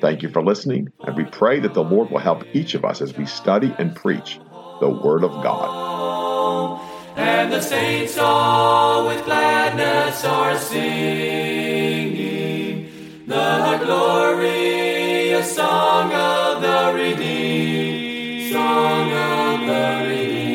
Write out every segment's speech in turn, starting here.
Thank you for listening, and we pray that the Lord will help each of us as we study and preach the Word of God. And the saints all with gladness are singing the glorious song of the redeemed, song of the redeemed.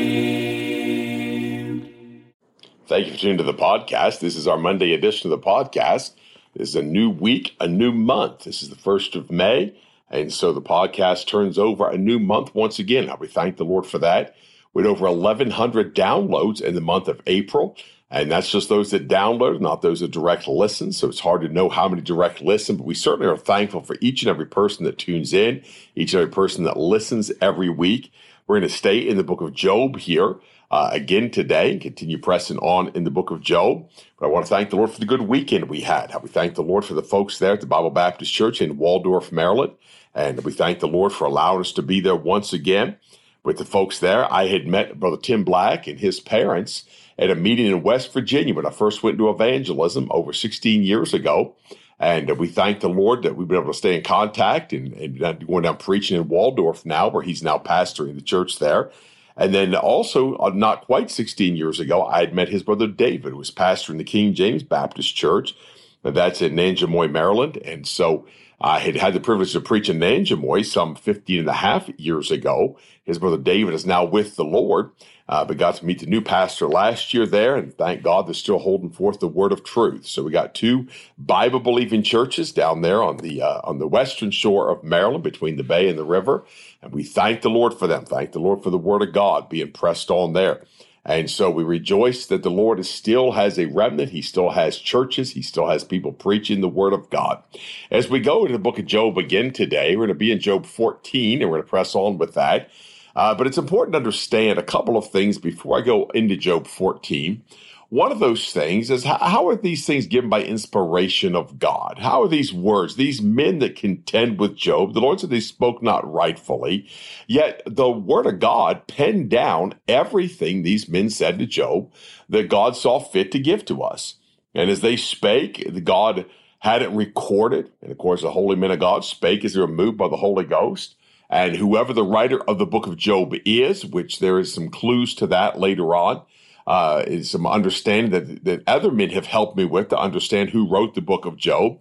Thank you for tuning to the podcast. This is our Monday edition of the podcast. This is a new week, a new month. This is the first of May. And so the podcast turns over a new month once again. Now, we thank the Lord for that. We had over 1,100 downloads in the month of April. And that's just those that download, not those that direct listen. So it's hard to know how many direct listen, but we certainly are thankful for each and every person that tunes in, each and every person that listens every week. We're going to stay in the book of Job here uh, again today and continue pressing on in the book of Job. But I want to thank the Lord for the good weekend we had. We thank the Lord for the folks there at the Bible Baptist Church in Waldorf, Maryland. And we thank the Lord for allowing us to be there once again with the folks there. I had met Brother Tim Black and his parents at a meeting in West Virginia when I first went into evangelism over 16 years ago. And we thank the Lord that we've been able to stay in contact and, and going down preaching in Waldorf now, where he's now pastoring the church there. And then also, uh, not quite 16 years ago, I had met his brother David, who was pastor in the King James Baptist Church. That's in Nanjemoy, Maryland. And so I had had the privilege to preach in Nanjemoy some 15 and a half years ago. His brother David is now with the Lord, uh, but got to meet the new pastor last year there. And thank God they're still holding forth the word of truth. So we got two Bible believing churches down there on the, uh, on the western shore of Maryland between the bay and the river. And we thank the Lord for them. Thank the Lord for the word of God being pressed on there. And so we rejoice that the Lord is still has a remnant. He still has churches. He still has people preaching the word of God. As we go to the book of Job again today, we're going to be in Job 14 and we're going to press on with that. Uh, but it's important to understand a couple of things before I go into Job 14. One of those things is how, how, are these things given by inspiration of God? How are these words, these men that contend with Job? The Lord said they spoke not rightfully, yet the word of God penned down everything these men said to Job that God saw fit to give to us. And as they spake, God had it recorded. And of course, the holy men of God spake as they were moved by the Holy Ghost. And whoever the writer of the book of Job is, which there is some clues to that later on, uh, is some understanding that, that other men have helped me with to understand who wrote the book of Job.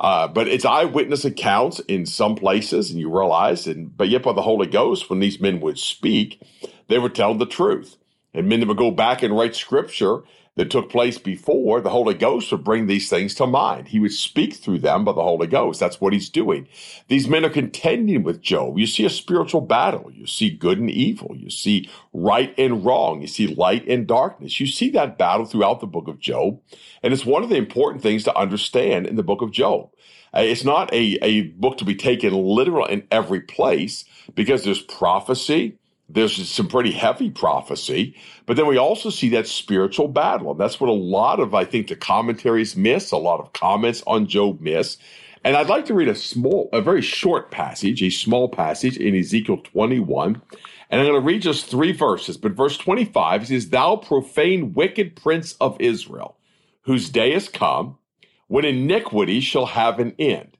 Uh, but it's eyewitness accounts in some places, and you realize, and but yet by the Holy Ghost, when these men would speak, they were telling the truth. And men would go back and write scripture that took place before, the Holy Ghost would bring these things to mind. He would speak through them by the Holy Ghost. That's what he's doing. These men are contending with Job. You see a spiritual battle. You see good and evil. You see right and wrong. You see light and darkness. You see that battle throughout the book of Job. And it's one of the important things to understand in the book of Job. Uh, it's not a, a book to be taken literal in every place because there's prophecy, there's some pretty heavy prophecy, but then we also see that spiritual battle. And that's what a lot of, I think, the commentaries miss, a lot of comments on Job miss. And I'd like to read a small, a very short passage, a small passage in Ezekiel 21. And I'm going to read just three verses. But verse 25 says, Thou profane wicked prince of Israel, whose day is come, when iniquity shall have an end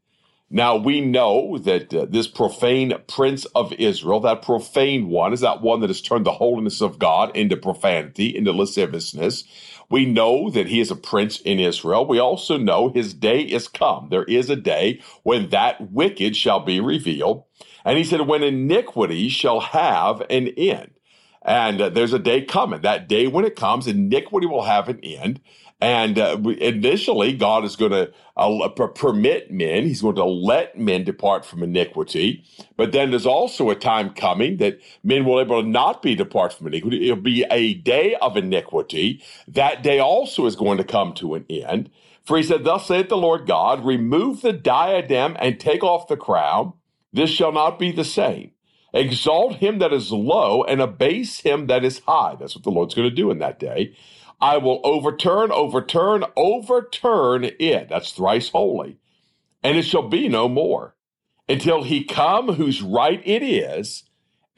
now we know that uh, this profane prince of Israel, that profane one, is that one that has turned the holiness of God into profanity, into lasciviousness. We know that he is a prince in Israel. We also know his day is come. There is a day when that wicked shall be revealed. And he said, when iniquity shall have an end. And uh, there's a day coming. That day when it comes, iniquity will have an end. And uh, initially, God is going to uh, permit men, He's going to let men depart from iniquity. But then there's also a time coming that men will able to not be depart from iniquity. It'll be a day of iniquity. That day also is going to come to an end. For he said, Thus saith the Lord God, remove the diadem and take off the crown this shall not be the same. Exalt him that is low and abase him that is high. That's what the Lord's going to do in that day. I will overturn, overturn, overturn it. That's thrice holy. And it shall be no more until he come whose right it is,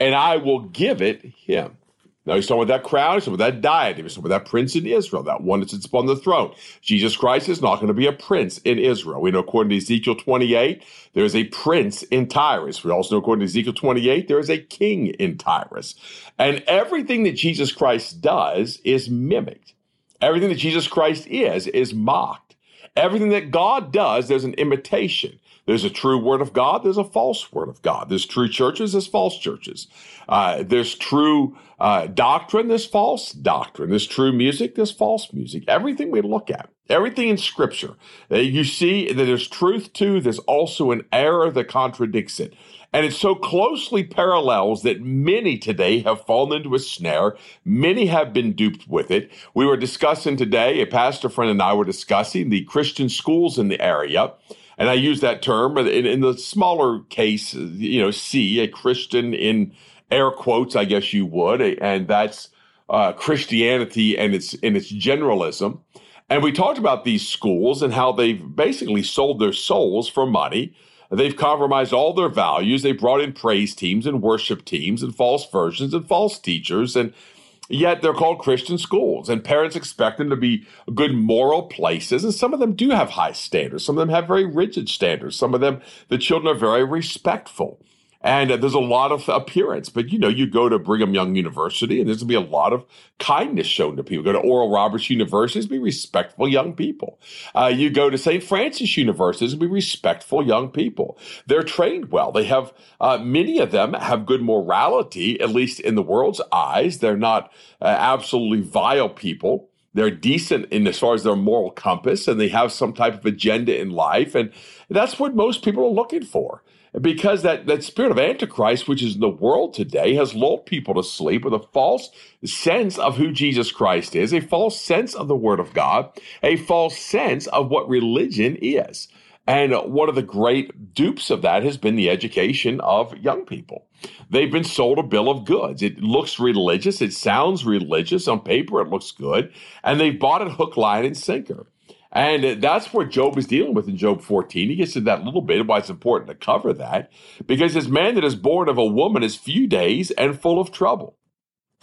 and I will give it him. Now he's talking about that crown, he's talking about that diadem, he's talking about that prince in Israel, that one that sits upon the throne. Jesus Christ is not going to be a prince in Israel. We know according to Ezekiel 28, there is a prince in Tyrus. We also know according to Ezekiel 28, there is a king in Tyrus. And everything that Jesus Christ does is mimicked. Everything that Jesus Christ is, is mocked. Everything that God does, there's an imitation. There's a true word of God. There's a false word of God. There's true churches. There's false churches. Uh, there's true uh, doctrine. There's false doctrine. There's true music. There's false music. Everything we look at, everything in Scripture, uh, you see that there's truth to. There's also an error that contradicts it. And it so closely parallels that many today have fallen into a snare. Many have been duped with it. We were discussing today, a pastor friend and I were discussing the Christian schools in the area. And I use that term in, in the smaller case, you know, C, a Christian in air quotes, I guess you would. And that's uh, Christianity and its, in its generalism. And we talked about these schools and how they've basically sold their souls for money. They've compromised all their values. They brought in praise teams and worship teams and false versions and false teachers. And Yet they're called Christian schools, and parents expect them to be good moral places. And some of them do have high standards. Some of them have very rigid standards. Some of them, the children are very respectful. And uh, there's a lot of appearance, but you know, you go to Brigham Young University and there's gonna be a lot of kindness shown to people. Go to Oral Roberts University, be respectful young people. Uh, you go to St. Francis University, be respectful young people. They're trained well. They have, uh, many of them have good morality, at least in the world's eyes. They're not uh, absolutely vile people they're decent in as far as their moral compass and they have some type of agenda in life and that's what most people are looking for because that, that spirit of Antichrist, which is in the world today, has lulled people to sleep with a false sense of who Jesus Christ is, a false sense of the Word of God, a false sense of what religion is. And one of the great dupes of that has been the education of young people. They've been sold a bill of goods. It looks religious. It sounds religious. On paper, it looks good. And they've bought it hook, line, and sinker. And that's what Job is dealing with in Job 14. He gets to that little bit, why it's important to cover that, because this man that is born of a woman is few days and full of trouble.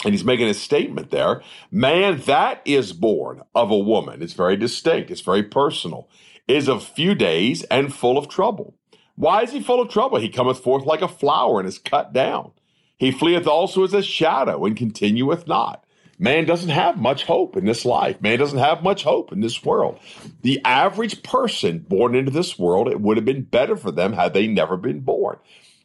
And he's making a statement there. Man that is born of a woman, it's very distinct, it's very personal, is of few days and full of trouble. Why is he full of trouble? He cometh forth like a flower and is cut down. He fleeth also as a shadow and continueth not. Man doesn't have much hope in this life. Man doesn't have much hope in this world. The average person born into this world, it would have been better for them had they never been born.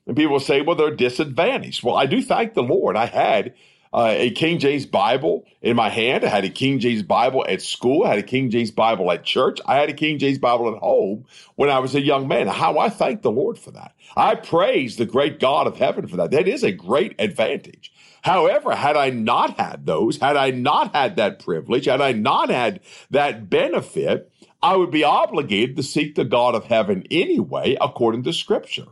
And people say, well, they're disadvantaged. Well, I do thank the Lord. I had uh, a King James Bible in my hand. I had a King James Bible at school. I had a King James Bible at church. I had a King James Bible at home when I was a young man. How I thank the Lord for that. I praise the great God of heaven for that. That is a great advantage. However, had I not had those, had I not had that privilege, had I not had that benefit, I would be obligated to seek the God of heaven anyway, according to scripture.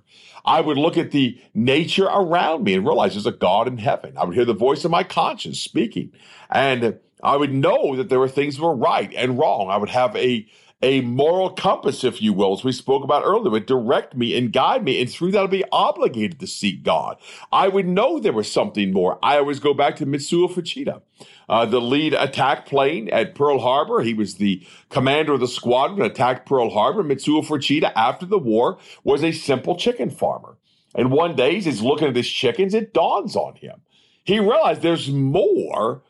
I would look at the nature around me and realize there's a God in heaven. I would hear the voice of my conscience speaking. And I would know that there were things that were right and wrong. I would have a a moral compass, if you will, as we spoke about earlier, would direct me and guide me. And through that, I'd be obligated to seek God. I would know there was something more. I always go back to Mitsuo Fuchida, uh, the lead attack plane at Pearl Harbor. He was the commander of the squadron that attacked Pearl Harbor. Mitsuo Fuchida, after the war, was a simple chicken farmer. And one day, he's looking at his chickens, it dawns on him. He realized there's more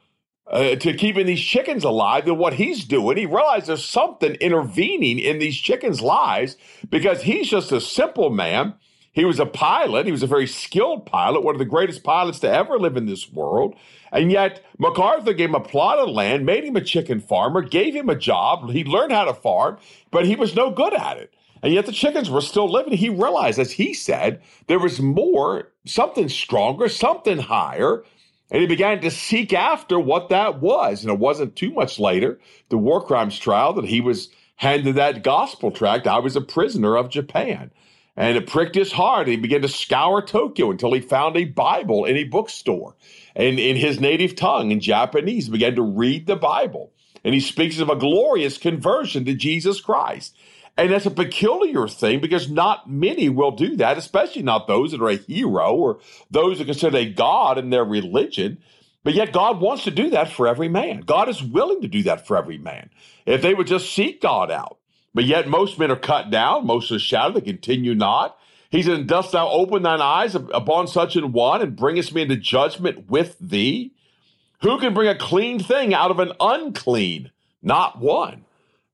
uh, to keeping these chickens alive than what he's doing. He realized there's something intervening in these chickens' lives because he's just a simple man. He was a pilot. He was a very skilled pilot, one of the greatest pilots to ever live in this world. And yet, MacArthur gave him a plot of land, made him a chicken farmer, gave him a job. He learned how to farm, but he was no good at it. And yet the chickens were still living. He realized, as he said, there was more, something stronger, something higher and he began to seek after what that was. And it wasn't too much later, the war crimes trial, that he was handed that gospel tract. I was a prisoner of Japan. And it pricked his heart. He began to scour Tokyo until he found a Bible in a bookstore and in his native tongue, in Japanese, he began to read the Bible. And he speaks of a glorious conversion to Jesus Christ. And that's a peculiar thing because not many will do that, especially not those that are a hero or those that consider a God in their religion. But yet, God wants to do that for every man. God is willing to do that for every man if they would just seek God out. But yet, most men are cut down, most are shouted, they continue not. He said, Dost thou open thine eyes upon such an one and bringest me into judgment with thee? Who can bring a clean thing out of an unclean? Not one.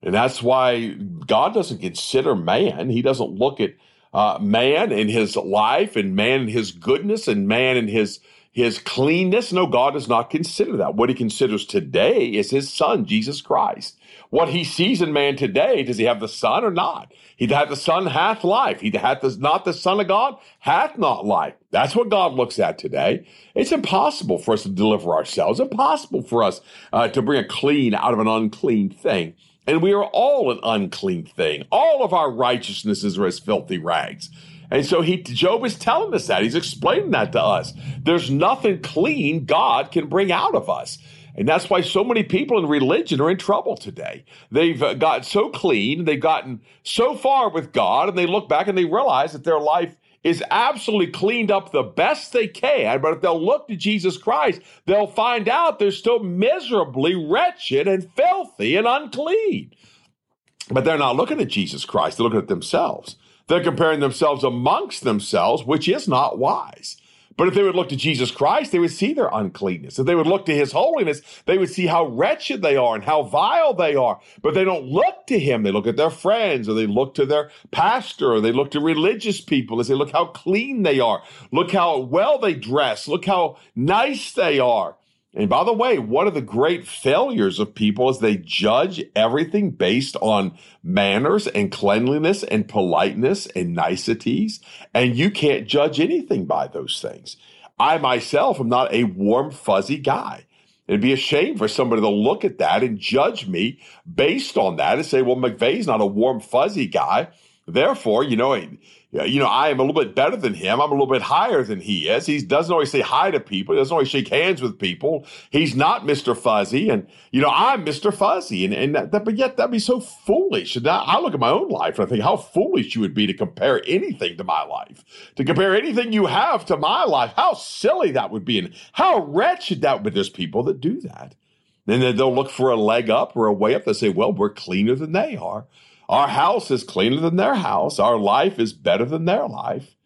And that's why God doesn't consider man. He doesn't look at uh, man in his life and man in his goodness and man in his his cleanness. No, God does not consider that. What he considers today is his son, Jesus Christ. What he sees in man today, does he have the son or not? He that the son hath life. He that hath not the son of God hath not life. That's what God looks at today. It's impossible for us to deliver ourselves. Impossible for us uh, to bring a clean out of an unclean thing. And we are all an unclean thing. All of our righteousnesses are as filthy rags. And so he Job is telling us that. He's explaining that to us. There's nothing clean God can bring out of us. And that's why so many people in religion are in trouble today. They've uh, got so clean, they've gotten so far with God, and they look back and they realize that their life is absolutely cleaned up the best they can. But if they'll look to Jesus Christ, they'll find out they're still miserably wretched and filthy and unclean. But they're not looking at Jesus Christ, they're looking at themselves. They're comparing themselves amongst themselves, which is not wise. But if they would look to Jesus Christ, they would see their uncleanness. If they would look to his holiness, they would see how wretched they are and how vile they are. But they don't look to him. They look at their friends or they look to their pastor or they look to religious people and say, look how clean they are. Look how well they dress. Look how nice they are. And by the way, one of the great failures of people is they judge everything based on manners and cleanliness and politeness and niceties. And you can't judge anything by those things. I myself am not a warm, fuzzy guy. It'd be a shame for somebody to look at that and judge me based on that and say, well, McVeigh's not a warm, fuzzy guy. Therefore, you know, you know, I am a little bit better than him. I'm a little bit higher than he is. He doesn't always say hi to people. He doesn't always shake hands with people. He's not Mr. Fuzzy. And, you know, I'm Mr. Fuzzy. And, and that, that but yet that'd be so foolish. And I, I look at my own life and I think how foolish you would be to compare anything to my life, to compare anything you have to my life. How silly that would be. And how wretched that would be. There's people that do that. Then they'll look for a leg up or a way up. They say, well, we're cleaner than they are. Our house is cleaner than their house. Our life is better than their life.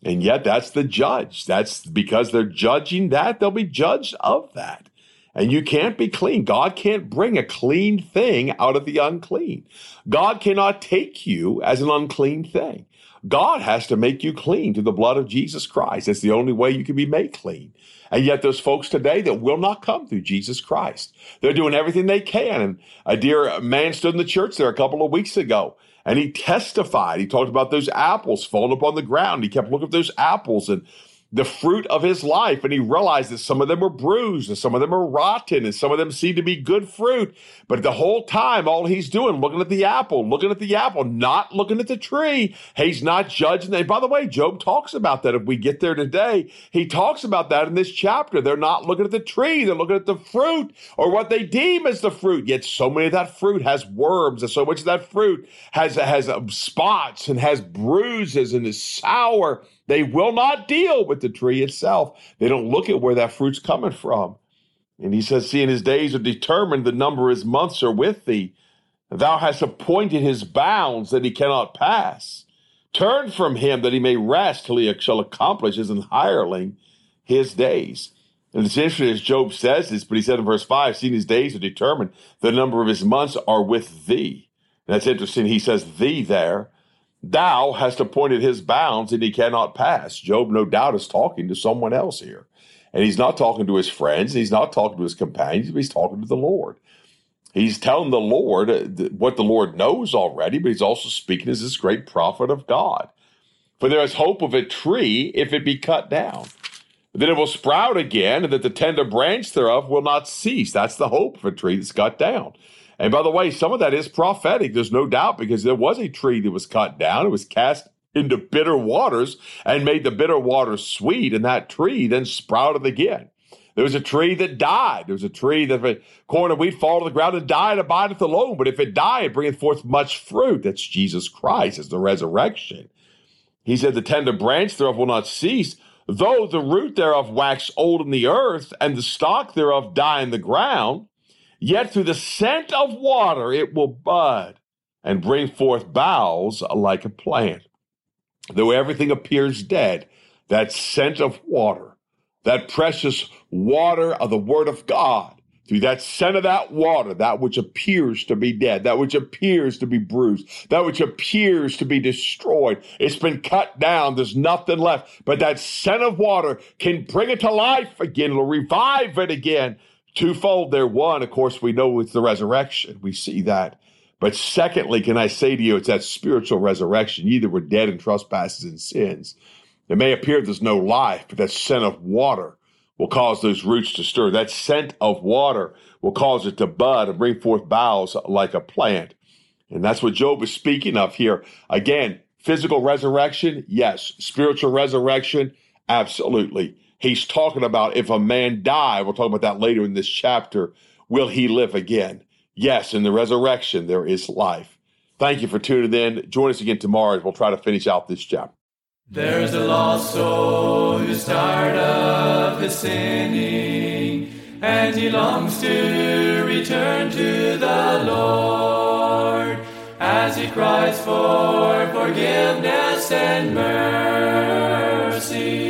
And yet that's the judge. That's because they're judging that, they'll be judged of that. And you can't be clean. God can't bring a clean thing out of the unclean. God cannot take you as an unclean thing. God has to make you clean to the blood of Jesus Christ. That's the only way you can be made clean. And yet there's folks today that will not come through Jesus Christ. They're doing everything they can. And a dear man stood in the church there a couple of weeks ago and he testified. He talked about those apples falling upon the ground. He kept looking at those apples and the fruit of his life. And he realized that some of them were bruised and some of them are rotten and some of them seem to be good fruit. But the whole time, all he's doing, looking at the apple, looking at the apple, not looking at the tree. He's not judging. And by the way, Job talks about that. If we get there today, he talks about that in this chapter. They're not looking at the tree. They're looking at the fruit or what they deem as the fruit. Yet so many of that fruit has worms and so much of that fruit has, has spots and has bruises and is sour they will not deal with the tree itself. They don't look at where that fruit's coming from. And he says, Seeing his days are determined, the number of his months are with thee. Thou hast appointed his bounds that he cannot pass. Turn from him that he may rest till he shall accomplish an hireling his days. And it's interesting as Job says this, but he said in verse 5, seeing his days are determined, the number of his months are with thee. And that's interesting. He says thee there. Thou hast appointed his bounds and he cannot pass. Job, no doubt, is talking to someone else here. And he's not talking to his friends, he's not talking to his companions, but he's talking to the Lord. He's telling the Lord uh, what the Lord knows already, but he's also speaking as this great prophet of God. For there is hope of a tree if it be cut down. Then it will sprout again, and that the tender branch thereof will not cease. That's the hope of a tree that's cut down. And by the way, some of that is prophetic. There's no doubt because there was a tree that was cut down. It was cast into bitter waters and made the bitter waters sweet, and that tree then sprouted again. There was a tree that died. There was a tree that if a corn of wheat fall to the ground and die, it abideth alone. But if it die, it bringeth forth much fruit. That's Jesus Christ. It's the resurrection. He said, The tender branch thereof will not cease, though the root thereof wax old in the earth, and the stalk thereof die in the ground. Yet through the scent of water it will bud and bring forth boughs like a plant. Though everything appears dead, that scent of water, that precious water of the Word of God, through that scent of that water, that which appears to be dead, that which appears to be bruised, that which appears to be destroyed, it's been cut down. There's nothing left. But that scent of water can bring it to life again. It'll revive it again. Twofold there. One, of course, we know it's the resurrection. We see that. But secondly, can I say to you, it's that spiritual resurrection. Either we're dead in trespasses and sins. It may appear there's no life, but that scent of water will cause those roots to stir. That scent of water will cause it to bud and bring forth boughs like a plant. And that's what Job is speaking of here. Again, physical resurrection, yes. Spiritual resurrection, absolutely. He's talking about if a man die, we'll talk about that later in this chapter, will he live again? Yes, in the resurrection, there is life. Thank you for tuning in. Join us again tomorrow as we'll try to finish out this chapter. There's a lost soul who's tired of his sinning, and he longs to return to the Lord as he cries for forgiveness and mercy.